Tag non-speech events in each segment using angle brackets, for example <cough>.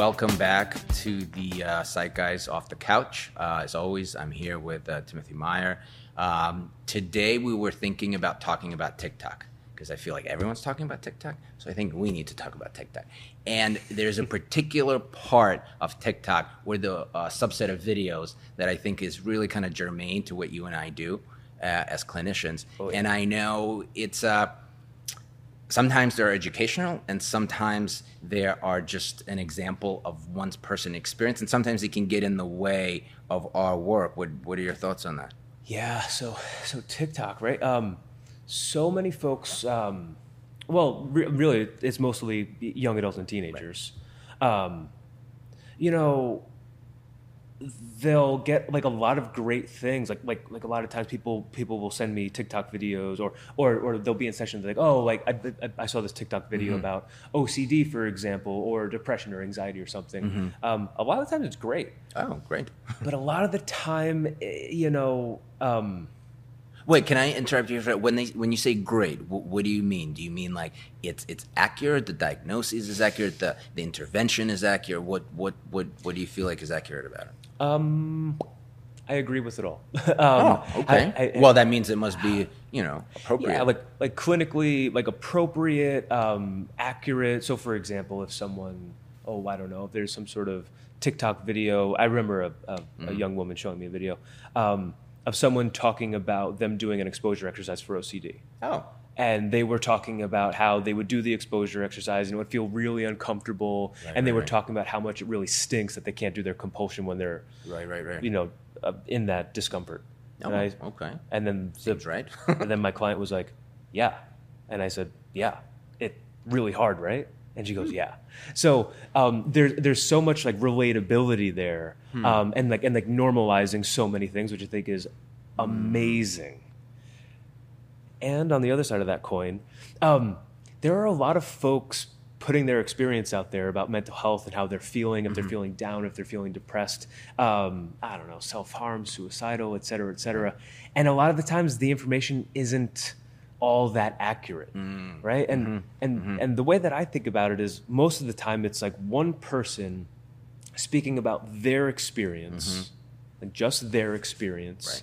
welcome back to the uh, Psych Guys Off the Couch. Uh, as always, I'm here with uh, Timothy Meyer. Um, today, we were thinking about talking about TikTok because I feel like everyone's talking about TikTok. So I think we need to talk about TikTok. And there's a particular part of TikTok where the uh, subset of videos that I think is really kind of germane to what you and I do uh, as clinicians. Oh, yeah. And I know it's uh, sometimes they're educational and sometimes they are just an example of one person experience and sometimes it can get in the way of our work what, what are your thoughts on that Yeah, so so TikTok, right? Um, so many folks. Um, well, re- really, it's mostly young adults and teenagers. Um, you know, they'll get like a lot of great things. Like like like a lot of times, people people will send me TikTok videos, or or or they'll be in sessions like, oh, like I, I, I saw this TikTok video about OCD, for example, or depression or anxiety or something. Um, a lot of the times, it's great, oh great. <laughs> But a lot of the time, eh, you know. Um, wait can i interrupt you for when they when you say great what, what do you mean? Do you mean like it's it's accurate? The diagnosis is accurate? The, the intervention is accurate? What what what what do you feel like is accurate about it Um, I agree with it all. <laughs> um, oh okay I- I- well that means it must be you know appropriate yeah, like like clinically, like appropriate, um, accurate. So, for example, if someone, oh, I don't know, if there's some sort of TikTok video. I remember a, a, a young woman showing me a video um, of someone talking about them doing an exposure exercise for OCD. oh and they were talking about how they would do the exposure exercise and it would feel really uncomfortable. Right, and they right, were right. talking about how much it really stinks that they can't do their compulsion when they're right right right. you know uh, in that discomfort. Oh, and, I, okay. and then the, seems right. <laughs> and then my client was like yeah. And i said yeah it really hard right? And she goes yeah. So um, there, there's so much like relatability there um, and like and like normalizing so many things which i think is amazing and on the other side of that coin, um, there are a lot of folks putting their experience out there about mental health and how they're feeling, if they're mm-hmm. feeling down, if they're feeling depressed, um, I don't know, self harm, suicidal, et cetera, et cetera. And a lot of the times the information isn't all that accurate, mm. right? And, mm-hmm. and, mm-hmm. and the way that I think about it is most of the time it's like one person speaking about their experience, like just their experience. Right.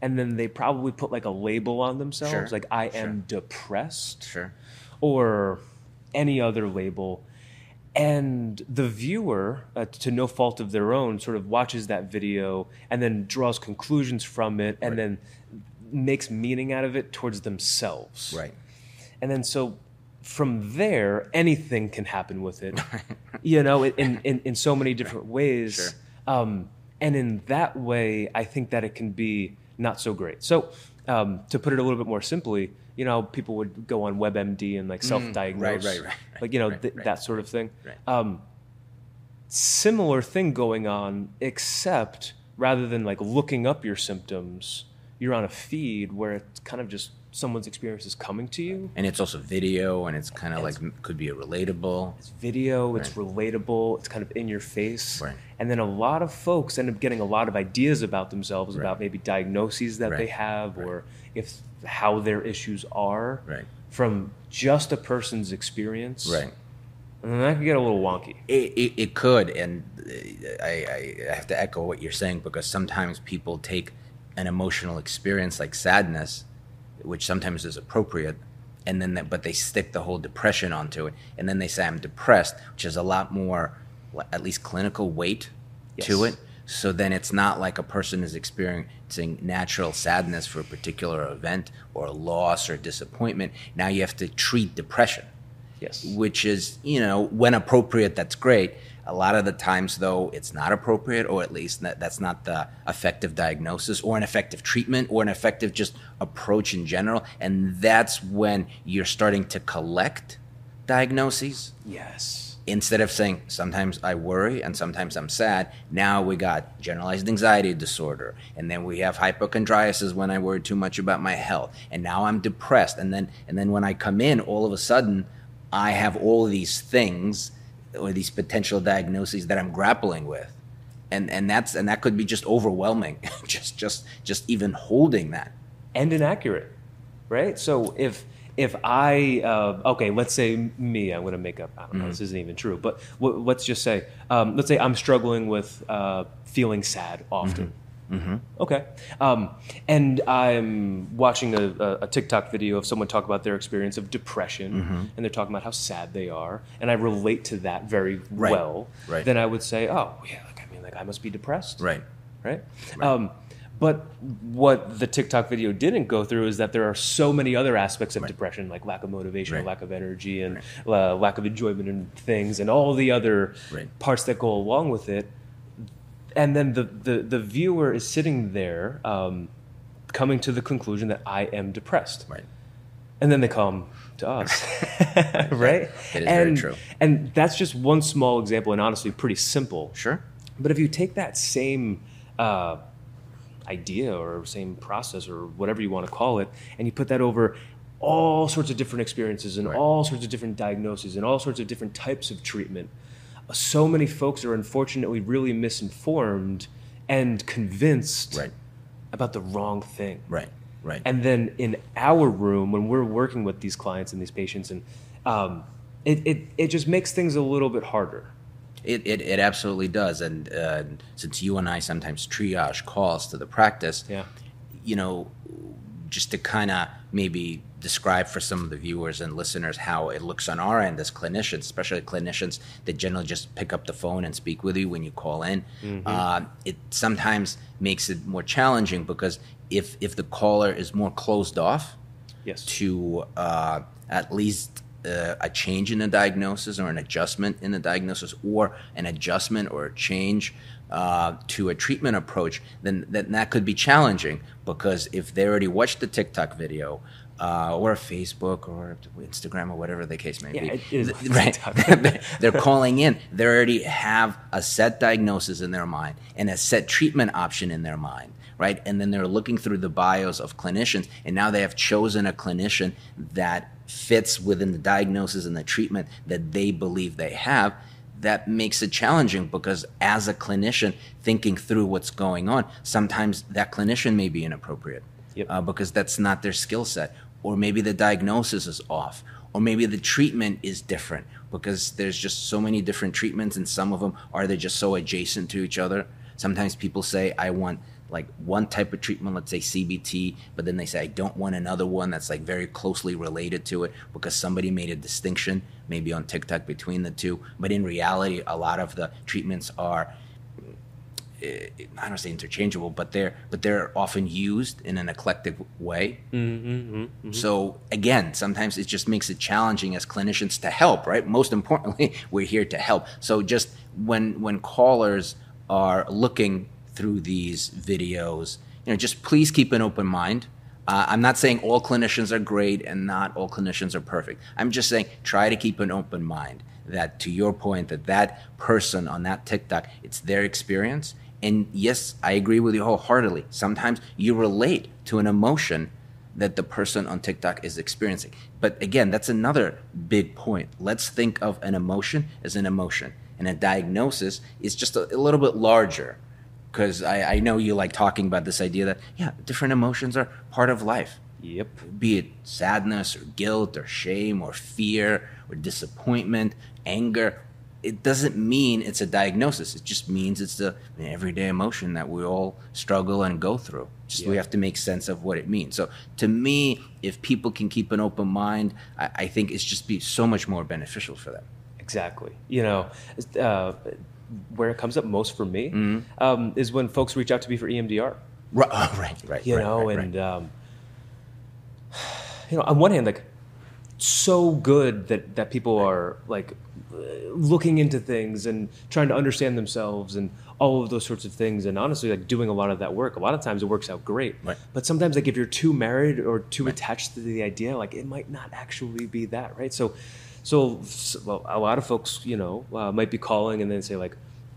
And then they probably put like a label on themselves, Sure, like I am depressed sure or any other label. And the viewer, uh, to no fault of their own, sort of watches that video and then draws conclusions from it and Right. then makes meaning out of it towards themselves. right And then so from there, anything can happen with it, <laughs> you know, in, in, in so many different ways. Sure. Um, and in that way, I think that it can be not so great. So um, to put it a little bit more simply, you know, people would go on WebMD and like self-diagnose, Mm, right, right, right, like you know th- that sort of thing. Um, similar thing going on, except rather than like looking up your symptoms, you're on a feed where it's kind of just someone's experience is coming to you. and it's also video and it's kind of like could be a relatable It's video, it's relatable, it's kind of in your face. Right. And then a lot of folks end up getting a lot of ideas about themselves, Right. about maybe diagnoses that they have Right. or if how their issues are Right. from just a person's experience. right And then that can get a little wonky. It, it, it could, and uh, I, I have to echo what you're saying because sometimes people take an emotional experience like sadness, which sometimes is appropriate, and then they, but they stick the whole depression onto it, and then they say I'm depressed, which is a lot more, at least clinical weight to it. So then it's not like a person is experiencing natural sadness for a particular event or loss or disappointment. Now you have to treat depression Yes. which is you know when appropriate that's great a lot of the times though it's not appropriate or at least that, that's not the effective diagnosis or an effective treatment or an effective just approach in general. And that's when you're starting to collect diagnoses. Yes. instead of saying sometimes I worry and sometimes I'm sad, now we got generalized anxiety disorder, and then we have hypochondriasis when I worry too much about my health, and now I'm depressed, and then and then when I come in, all of a sudden, I have all of these things or these potential diagnoses that I'm grappling with, and and that's and that could be just overwhelming, <laughs> just just just even holding that. and inaccurate, right? So if if I uh, okay, let's say me, I'm going to make up. I don't know. Mm-hmm. This isn't even true, but w- let's just say, um, let's say I'm struggling with uh, feeling sad often. Mm-hmm. Okay, um, and I'm watching a, a, a TikTok video of someone talk about their experience of depression, Mm-hmm. and they're talking about how sad they are, and I relate to that very Right. well. Right. Then I would say, oh yeah, like I mean, like I must be depressed Right. right? Um, but what the TikTok video didn't go through is that there are so many other aspects of depression, like lack of motivation, Right. lack of energy, and uh, lack of enjoyment in things, and all the other Right. parts that go along with it. And then the, the, the viewer is sitting there um, coming to the conclusion that I am depressed. Right. And then they come to us, <laughs> <laughs> right? It is very and, true. And that's just one small example, and honestly, pretty simple. Sure. But if you take that same uh, idea or same process or whatever you want to call it, and you put that over all sorts of different experiences and Right. all sorts of different diagnoses and all sorts of different types of treatment, so many folks are unfortunately really misinformed and convinced Right. about the wrong thing. Right. Right. And then in our room, when we're working with these clients and these patients, and um, it, it, it just makes things a little bit harder. It, it, it absolutely does. And uh, since you and I sometimes triage calls to the practice, Yeah. you know, just to kind of maybe describe for some of the viewers and listeners how it looks on our end as clinicians, especially clinicians that generally just pick up the phone and speak with you when you call in. Uh, it sometimes makes it more challenging because if if the caller is more closed off, Yes. to uh, at least uh, a change in the diagnosis or an adjustment in the diagnosis or an adjustment or a change uh, to a treatment approach, then, then that could be challenging because if they already watched the TikTok video uh, or Facebook or Instagram or whatever the case may Yeah, be, <laughs> right? <laughs> They're calling in. They already have a set diagnosis in their mind and a set treatment option in their mind, right? And then they're looking through the bios of clinicians, and now they have chosen a clinician that fits within the diagnosis and the treatment that they believe they have. That makes it challenging because, as a clinician thinking through what's going on, sometimes that clinician may be inappropriate Yep. uh, because that's not their skill set. Or maybe the diagnosis is off. Or maybe the treatment is different because there's just so many different treatments, and some of them are they just so adjacent to each other. Sometimes people say, I want like one type of treatment, let's say CBT, but then they say, I don't want another one that's like very closely related to it because somebody made a distinction, maybe on TikTok, between the two. But in reality, a lot of the treatments are eh, I don't say interchangeable, but they're but they're often used in an eclectic way. Mm-hmm, mm-hmm, mm-hmm. So again, sometimes it just makes it challenging as clinicians to help. Right. Most importantly, <laughs> we're here to help. So just when when callers are looking through these videos, you know, just please keep an open mind. Uh, I'm not saying all clinicians are great and not all clinicians are perfect. I'm just saying try to keep an open mind. That to your point, that that person on that TikTok, it's their experience. And yes, I agree with you wholeheartedly. Sometimes you relate to an emotion that the person on TikTok is experiencing. But again, that's another big point. Let's think of an emotion as an emotion, and a diagnosis is just a, a little bit larger. Because I, I know you like talking about this idea that, yeah, different emotions are part of life Yep. be it sadness or guilt or shame or fear or disappointment, anger. It doesn't mean it's a diagnosis. It just means it's the everyday emotion that we all struggle and go through. Just we have to make sense of what it means. So to me, if people can keep an open mind, I, I think it's just be so much more beneficial for them. Exactly. You know, uh, where it comes up most for me Mm-hmm. um, is when folks reach out to me for EMDR. Right, <laughs> oh, right, right. You right, know, right, and right. Um, <sighs> you know, on one hand, like so good that that people are like uh, looking into things and trying to understand themselves and all of those sorts of things and honestly like doing a lot of that work a lot of times it works out great Right. but sometimes like if you're too married or too attached to the idea like it might not actually be that right so so, well, a lot of folks you know uh, might be calling and then say like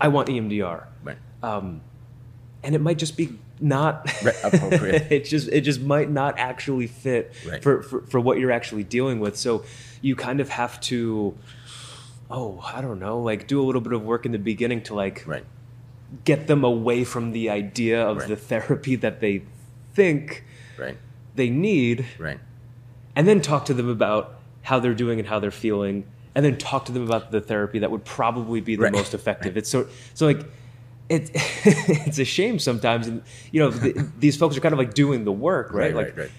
i want emdr Right. um, and it might just be not Right, appropriate. <laughs> it just it just might not actually fit Right. for, for for what you're actually dealing with. So you kind of have to, oh, I don't know, like do a little bit of work in the beginning to like right. get them away from the idea of the therapy that they think Right. they need Right. and then talk to them about how they're doing and how they're feeling, and then talk to them about the therapy that would probably be the Right. most effective. It's so so like. It, <laughs> it's a shame sometimes, and you know the, these folks are kind of like doing the work, right? like, right.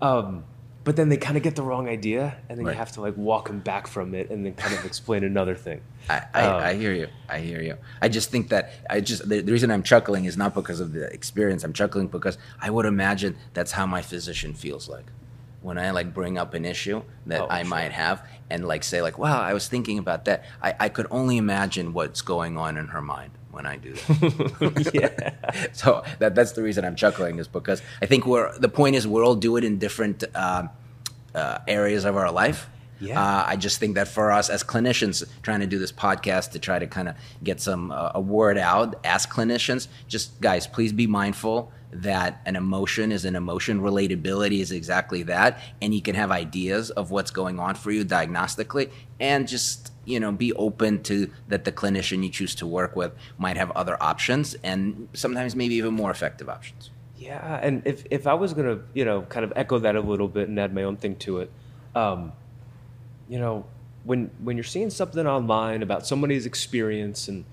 um, but then they kind of get the wrong idea, and then Right. you have to like walk them back from it, and then kind of explain another thing. I, I, Um, I hear you. I hear you. I just think that I just the, the reason I'm chuckling is not because of the experience. I'm chuckling because I would imagine that's how my physician feels like when I like bring up an issue that Oh, I sure. might have and like say like, "Wow, I was thinking about that." I, I could only imagine what's going on in her mind when I do that. <laughs> yeah. <laughs> so that that's the reason I'm chuckling is because I think we're the point is we'll all do it in different um, uh, areas of our life. Yeah. Uh, I just think that for us as clinicians trying to do this podcast to try to kind of get some uh, a word out as clinicians, just guys, please be mindful that an emotion is an emotion. Relatability is exactly that, and you can have ideas of what's going on for you diagnostically, and just you know be open to that the clinician you choose to work with might have other options, and sometimes maybe even more effective options. Yeah, and if if I was gonna, you know, kind of echo that a little bit and add my own thing to it, um, you know, when when you're seeing something online about somebody's experience and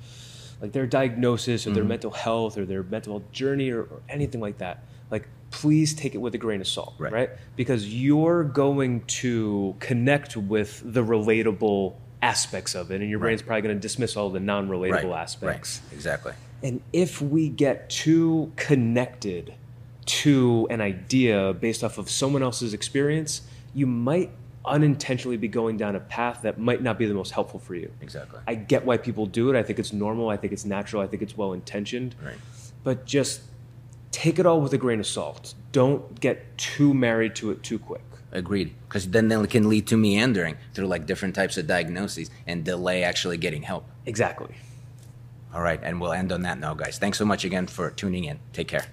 like their diagnosis or their Mm-hmm. mental health or their mental journey or, or anything like that, like please take it with a grain of salt, Right. right? Because you're going to connect with the relatable aspects of it, and your brain's probably going to dismiss all the non-relatable aspects. Right. Exactly. And if we get too connected to an idea based off of someone else's experience, you might unintentionally be going down a path that might not be the most helpful for you. Exactly. I get why people do it. I think it's normal. I think it's natural. I think it's well intentioned. Right. But just take it all with a grain of salt. Don't get too married to it too quick. Agreed. Because then it can lead to meandering through like different types of diagnoses and delay actually getting help. Exactly. All right. And we'll end on that now, guys. Thanks so much again for tuning in. Take care.